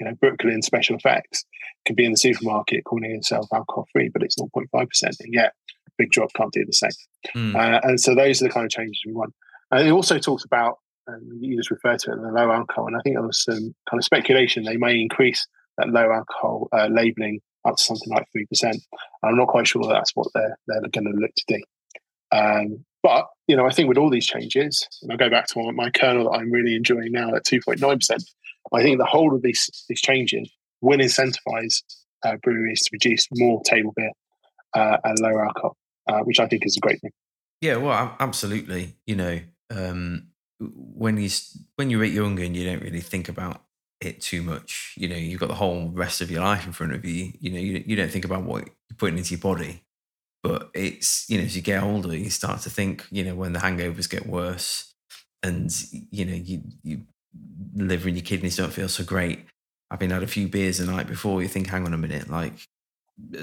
you know Brooklyn Special Effects can be in the supermarket calling itself alcohol free, but it's 0.5 percent, and yet Big Drop can't do the same. Mm. Uh, and so those are the kind of changes we want. And it also talks about, um, you just referred to it, the low alcohol. And I think there was some kind of speculation they may increase that low alcohol uh, labeling up to something like 3%. I'm not quite sure that's what they're, they're going to look to do. Um, but, you know, I think with all these changes, and I'll go back to my, my Kernel that I'm really enjoying now at 2.9%, I think the whole of these, these changes will incentivize uh, breweries to produce more table beer uh, and lower alcohol uh, which I think is a great thing. Yeah, well, absolutely. You know, um, when you when you're younger and you don't really think about it too much, you know, you've got the whole rest of your life in front of you. You know, you, you don't think about what you're putting into your body. But it's, you know, as you get older, you start to think, you know, when the hangovers get worse and, you know, you, you liver and your kidneys don't feel so great. I've been had a few beers the night before. You think, hang on a minute, like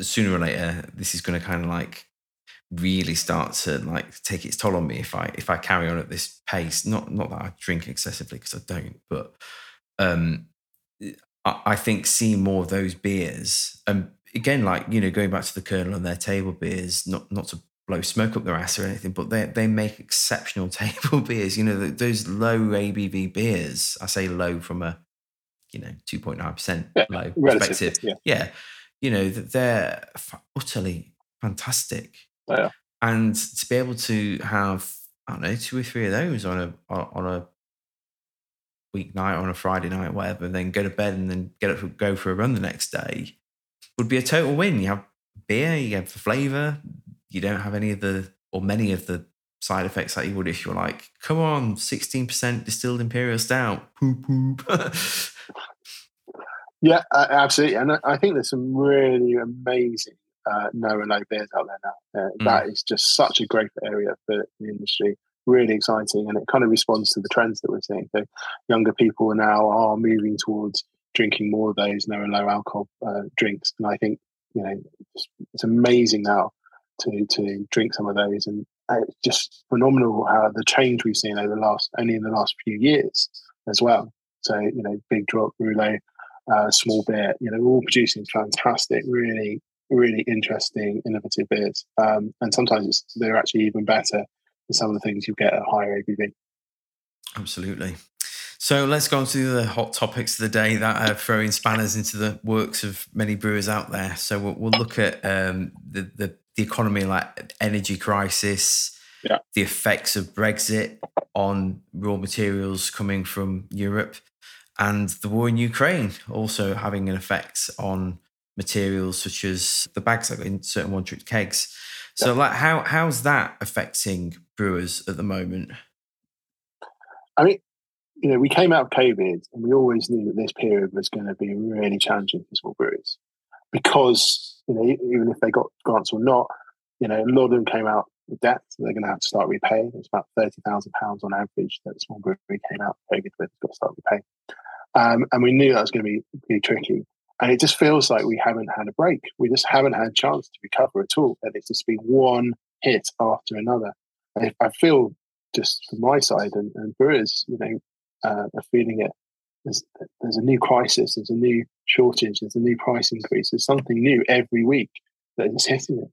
sooner or later, this is going to kind of like really start to like take its toll on me if I if I carry on at this pace. Not not that I drink excessively because I don't, but um, I, I think seeing more of those beers and again, like you know, going back to the Kernel and their table beers, not not to blow smoke up their ass or anything, but they they make exceptional table beers. You know, those low ABV beers. I say low from a you know, 2.9% yeah, low perspective. Yeah. yeah. You know, they're utterly fantastic. Yeah. And to be able to have, I don't know, two or three of those on a on a weeknight on a Friday night, whatever, then go to bed and then get up go for a run the next day would be a total win. You have beer, you have the flavour, you don't have any of the or many of the side effects that you would if you're like, come on, 16% distilled imperial stout. Poop poop. yeah, uh, absolutely. And I think there's some really amazing uh, no and low beers out there now. Uh, mm. That is just such a great area for the industry. Really exciting, and it kind of responds to the trends that we're seeing. So, younger people now are moving towards drinking more of those no and low alcohol uh, drinks, and I think you know it's, it's, amazing now to to drink some of those, and uh, it's just phenomenal how the change we've seen over the last only in the last few years as well. So you know, big drop, Roulet, uh, small beer, you know, all producing fantastic, really really interesting, innovative beers. Um, and sometimes they're actually even better than some of the things you get at higher ABV. Absolutely. So let's go on to the hot topics of the day that are throwing spanners into the works of many brewers out there. So we'll, we'll look at um, the, the, the economy, like energy crisis, yeah. the effects of Brexit on raw materials coming from Europe, and the war in Ukraine also having an effect on materials such as the bags that in certain one trip kegs. So, yeah. like, how how's that affecting brewers at the moment? I mean, you know, we came out of COVID and we always knew that this period was going to be really challenging for small breweries because you know, even if they got grants or not, you know, a lot of them came out with debt, so they're going to have to start repaying. It's about thirty thousand pounds on average that a small brewery came out of COVID with, got to start repaying. Um, and we knew that was going to be really tricky. And it just feels like we haven't had a break. We just haven't had a chance to recover at all. And it's just been one hit after another. I, I feel just from my side and, and brewers, you know, uh, are feeling it. There's, there's a new crisis, there's a new shortage, there's a new price increase, there's something new every week that is hitting it.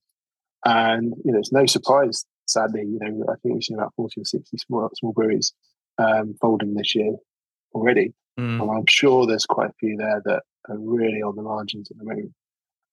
And, you know, it's no surprise, sadly, you know, I think we've seen about 40 or 60 small, small breweries um, folding this year already. Mm. And I'm sure there's quite a few there that are really on the margins at the moment.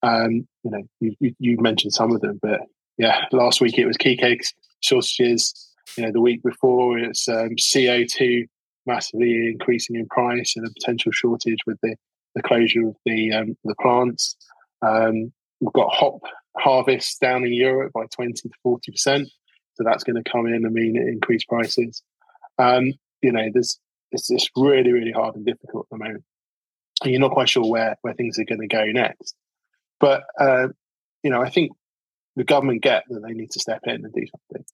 Um, you know, you, you, you, mentioned some of them, but yeah, last week it was KeyKegs, shortages. You know, the week before it's um, CO2 massively increasing in price and a potential shortage with the, the closure of the um, the plants. Um, we've got hop harvest down in Europe by 20 to 40 percent, so that's going to come in and mean increased prices. Um, you know, there's it's just really really hard and difficult at the moment and you're not quite sure where where things are going to go next. But uh, you know, I think the government get that they need to step in and do something,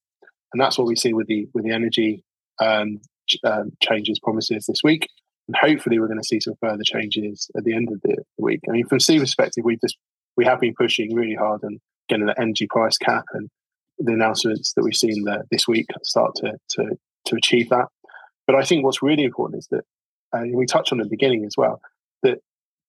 and that's what we see with the with the energy um, ch- um, changes promises this week. And hopefully, we're going to see some further changes at the end of the, the week. I mean, from C perspective, we just we have been pushing really hard and getting the energy price cap and the announcements that we've seen this week start to to to achieve that. But I think what's really important is that, uh, we touched on the beginning as well, that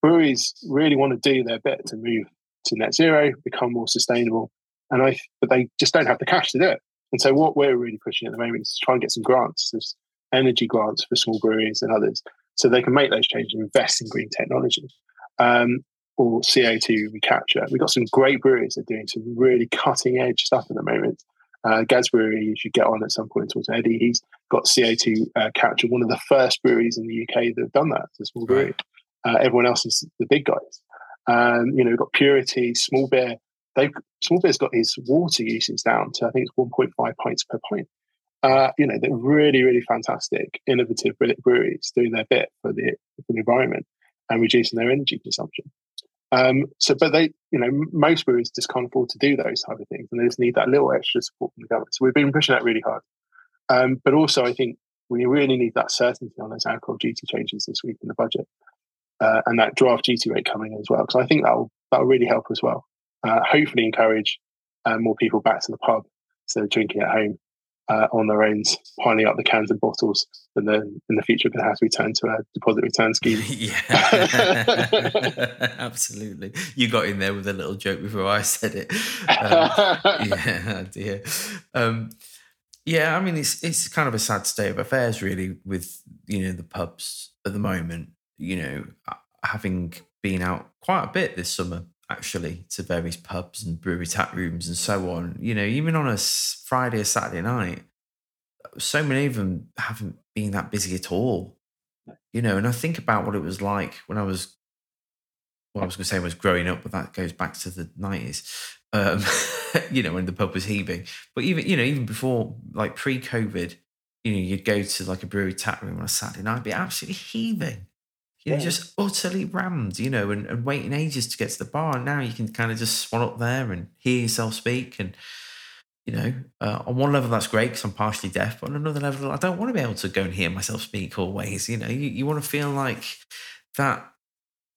breweries really want to do their bit to move to net zero, become more sustainable, and I but they just don't have the cash to do it. And so what we're really pushing at the moment is to try and get some grants, there's energy grants for small breweries and others, so they can make those changes and invest in green technology. Um, or CO2 recapture. We've got some great breweries that are doing some really cutting edge stuff at the moment. Uh, Gadds' Brewery, you should get on at some point. Talk to Eddie. He's got CO2 uh, capture, one of the first breweries in the UK that have done that. It's a small brewery. Right. Uh, everyone else is the big guys. Um, you know, we've got Purity, Small Beer. They've Small Beer's got his water usage down to I think it's 1.5 pints per pint. Uh, you know, they're really, really fantastic, innovative breweries doing their bit for the for the environment and reducing their energy consumption. Um, so, but they, you know, most breweries just can't afford to do those type of things, and they just need that little extra support from the government. So we've been pushing that really hard. Um, but also, I think we really need that certainty on those alcohol duty changes this week in the budget uh, and that draft duty rate coming in as well. Because I think that'll that'll really help as well. Uh, hopefully, encourage uh, more people back to the pub instead of drinking at home uh, on their own, piling up the cans and bottles, and then in the future going to have to return to a deposit return scheme. yeah, absolutely. You got in there with a little joke before I said it. Um, yeah, dear. Um, yeah, I mean it's it's kind of a sad state of affairs, really, with you know the pubs at the moment you know, having been out quite a bit this summer, actually, to various pubs and brewery tap rooms and so on, you know, even on a Friday or Saturday night, so many of them haven't been that busy at all. You know, and I think about what it was like when I was, what I was going to say was growing up, but that goes back to the 90s, um, you know, when the pub was heaving. But even, you know, even before, like pre COVID, you know, you'd go to like a brewery tap room on a Saturday night, be absolutely heaving. You know, yeah. just utterly rammed, you know, and, and waiting ages to get to the bar. And now you can kind of just swan up there and hear yourself speak. And, you know, uh, on one level, that's great because I'm partially deaf. But on another level, I don't want to be able to go and hear myself speak always. You know, you, you want to feel like that,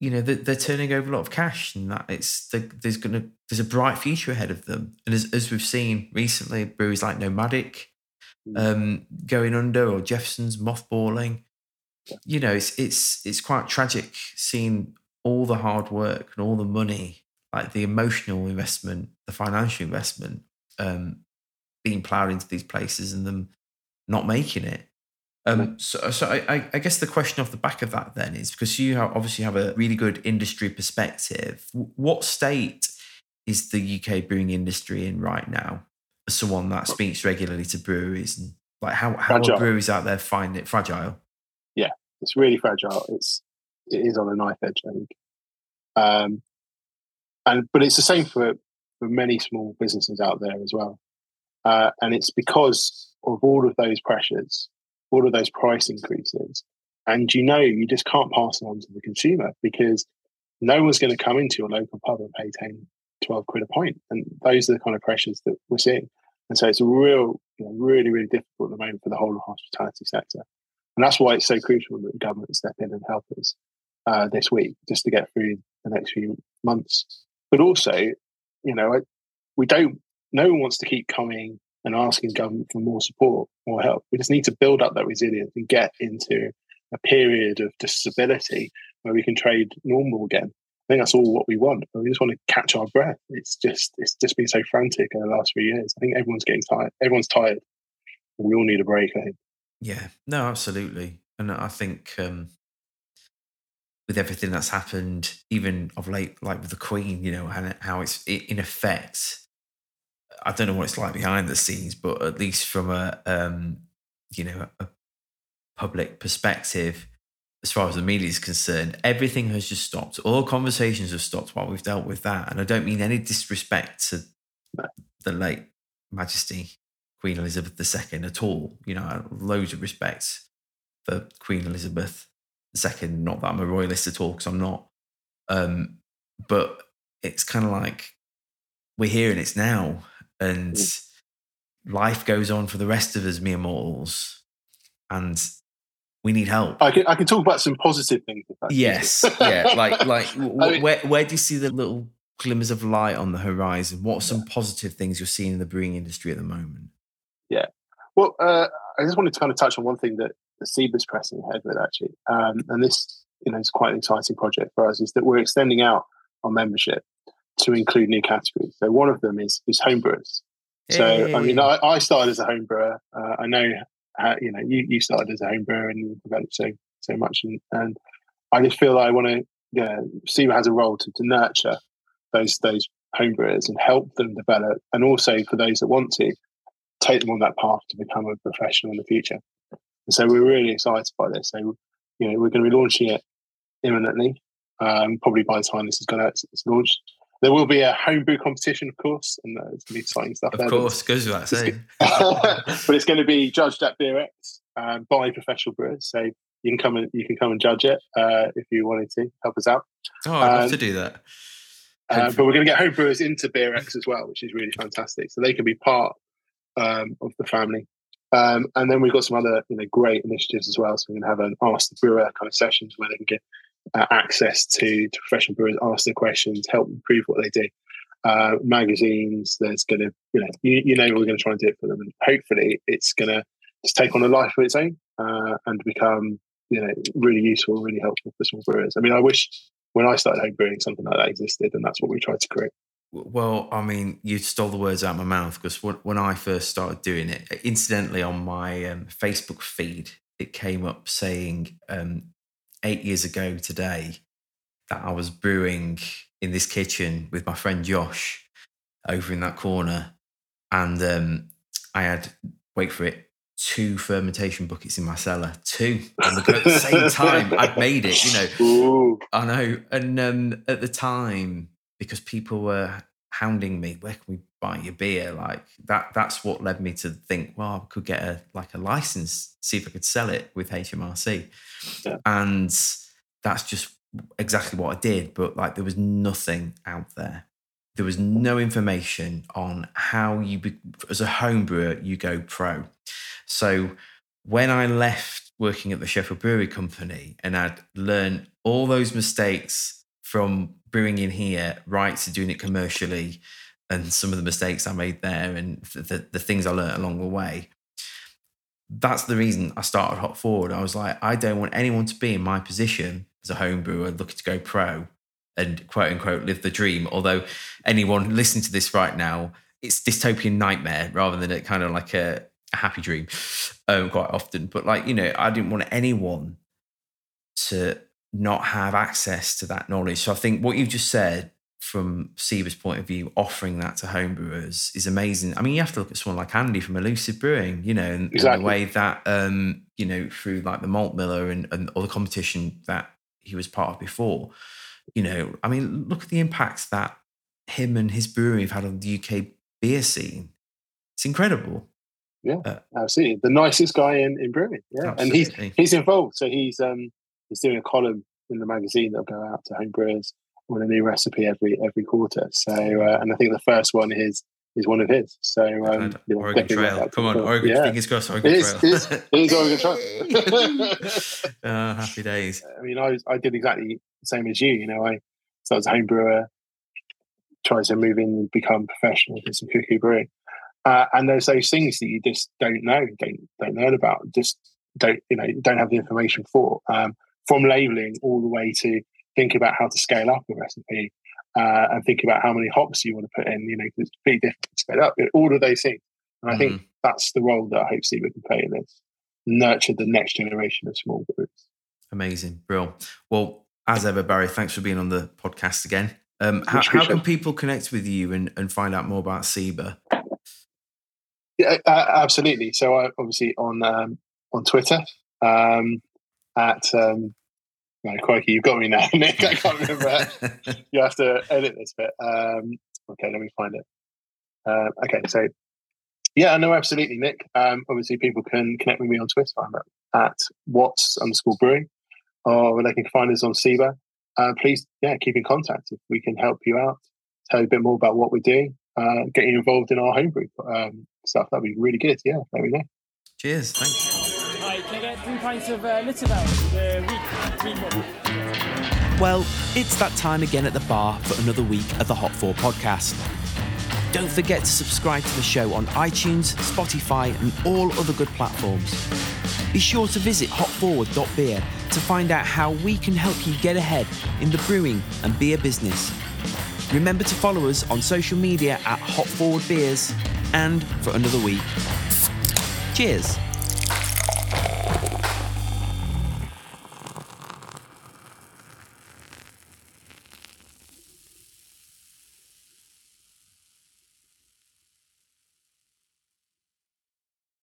you know, that they're turning over a lot of cash and that it's, there's going to, there's a bright future ahead of them. And as, as we've seen recently, breweries like Nomadic, mm. um, going under or Jefferson's mothballing you know, it's it's it's quite tragic seeing all the hard work and all the money, like the emotional investment, the financial investment, um, being ploughed into these places and them not making it. Um, so, so I, I guess the question off the back of that then is because you have, obviously have a really good industry perspective. What state is the UK brewing industry in right now? As someone that speaks regularly to breweries and like how how are breweries out there find it fragile? It's really fragile. It's it is on a knife edge, I think. Um, and but it's the same for for many small businesses out there as well. Uh, and it's because of all of those pressures, all of those price increases, and you know you just can't pass it on to the consumer because no one's going to come into your local pub and pay 10, 12 quid a pint. And those are the kind of pressures that we're seeing. And so it's a real, you know, really, really difficult at the moment for the whole hospitality sector. And that's why it's so crucial that the government step in and help us uh, this week just to get through the next few months. But also, you know, we don't, no one wants to keep coming and asking government for more support, more help. We just need to build up that resilience and get into a period of stability where we can trade normal again. I think that's all what we want. We just want to catch our breath. It's just it's just been so frantic in the last few years. I think everyone's getting tired. Everyone's tired. We all need a break. I think. Yeah, no, absolutely. And I think um, with everything that's happened, even of late, like with the Queen, you know, and how it's in effect, I don't know what it's like behind the scenes, but at least from a, um, you know, a public perspective, as far as the media is concerned, everything has just stopped. All conversations have stopped while we've dealt with that. And I don't mean any disrespect to the late Majesty Queen Elizabeth II at all. You know, loads of respect for Queen Elizabeth II. Not that I'm a royalist at all, because I'm not. Um, but it's kind of like we're here and it's now, and mm. life goes on for the rest of us mere mortals, and we need help. I can, I can talk about some positive things. Yes, yeah, like like I mean, where where do you see the little glimmers of light on the horizon? What are some yeah. positive things you're seeing in the brewing industry at the moment? Yeah. Well, uh, I just wanted to kind of touch on one thing that the SIBA's pressing ahead with actually, um, and this you know is quite an exciting project for us. Is that we're extending out our membership to include new categories. So one of them is is homebrewers. So hey. I mean, I, I, started as a homebrewer. Uh, I know how, you know you, you started as a homebrewer and you developed so so much, and, and I just feel like I want to know, SEBA has a role to, to nurture those those homebrewers and help them develop, and also for those that want to take them on that path to become a professional in the future. And so we're really excited by this. So, you know, we're going to be launching it imminently. Um, probably by the time this is going to it's launched. There will be a homebrew competition, of course, and uh, it's going to be exciting stuff. Of there, course, goes without saying. but it's going to be judged at BeerX um, by professional brewers. So you can come and you can come and judge it uh, if you wanted to help us out. Oh, I'd um, love to do that. Uh, but we're going to get home brewers into BeerX as well, which is really fantastic. So they can be part um, of the family. Um, and then we've got some other you know great initiatives as well. So we're going to have an Ask the Brewer kind of sessions where they can get uh, access to, to professional brewers, ask their questions, help improve what they do. Uh, magazines, there's going to, you know, you, you know, we're going to try and do it for them. And hopefully it's going to just take on a life of its own uh, and become, you know, really useful, really helpful for small brewers. I mean, I wish when I started home brewing, something like that existed, and that's what we tried to create. Well, I mean, you stole the words out of my mouth because when I first started doing it, incidentally, on my um, Facebook feed, it came up saying um, eight years ago today that I was brewing in this kitchen with my friend Josh over in that corner. And um, I had, wait for it, two fermentation buckets in my cellar, two go at the same time. I'd made it, you know. Ooh. I know. And um, at the time, because people were hounding me, where can we buy your beer? Like that, that's what led me to think, well, I could get a like a license, see if I could sell it with HMRC. Yeah. And that's just exactly what I did. But like there was nothing out there. There was no information on how you, be, as a home brewer, you go pro. So when I left working at the Sheffield Brewery Company and I'd learned all those mistakes from brewing in here right to doing it commercially and some of the mistakes I made there and the, the things I learned along the way. That's the reason I started Hop Forward. I was like, I don't want anyone to be in my position as a home brewer looking to go pro and quote unquote live the dream. Although anyone listening to this right now, it's dystopian nightmare rather than a kind of like a, a happy dream um, quite often. But like, you know, I didn't want anyone to not have access to that knowledge. So I think what you've just said from SIBA's point of view, offering that to homebrewers is amazing. I mean, you have to look at someone like Andy from Elusive Brewing, you know, and, exactly. and the way that, um, you know, through like the Malt Miller and, and all the competition that he was part of before, you know, I mean, look at the impact that him and his brewery have had on the UK beer scene. It's incredible. Yeah, uh, absolutely. The nicest guy in, in brewing. Yeah, absolutely. and he's he's involved. So he's um he's doing a column in the magazine that'll go out to home brewers with a new recipe every every quarter. So uh, and I think the first one is is one of his. So um, Oregon Trail. Come on, Oregon. Yeah. Fingers crossed. Oregon it is, Trail. It is, it is Oregon Trail. uh, happy days. I mean, I I did exactly the same as you. You know, I started as a home brewer, tried to move in and become professional, did some cuckoo brewing. Uh, and there's those things that you just don't know, don't don't know about, just don't you know don't have the information for. Um, from labeling all the way to think about how to scale up a recipe uh, and think about how many hops you want to put in. You know, it's pretty difficult to scale up. All of those things. And I mm-hmm. think that's the role that I hope SIBA can play in this. Nurture the next generation of small groups. Amazing, Brill. Well, as ever, Barry, thanks for being on the podcast again. Um, how, how, can people connect with you and, and find out more about SIBA? Yeah, uh, absolutely. So, I obviously on um, on Twitter um, at um, no, crikey, you've got me now, Nick. I can't remember. you have to edit this bit. Um, okay, let me find it. Uh, okay, so yeah, no, absolutely, Nick. Um, obviously, people can connect with me on Twitter. I'm at, at Watts underscore brewing, or they can find us on SIBA. Uh, please, yeah, keep in contact if we can help you out. Tell you a bit more about what we're doing. Uh, getting involved in our homebrew um, stuff. That'd be really good. Yeah, let me know. Cheers. Thank pints of uh, week? Well, it's that time again at the bar for another week of the Hop Forward podcast. Don't forget to subscribe to the show on iTunes, Spotify, and all other good platforms. Be sure to visit hopforward.beer to find out how we can help you get ahead in the brewing and beer business. Remember to follow us on social media at Hop Forward Beers. And for another week, cheers.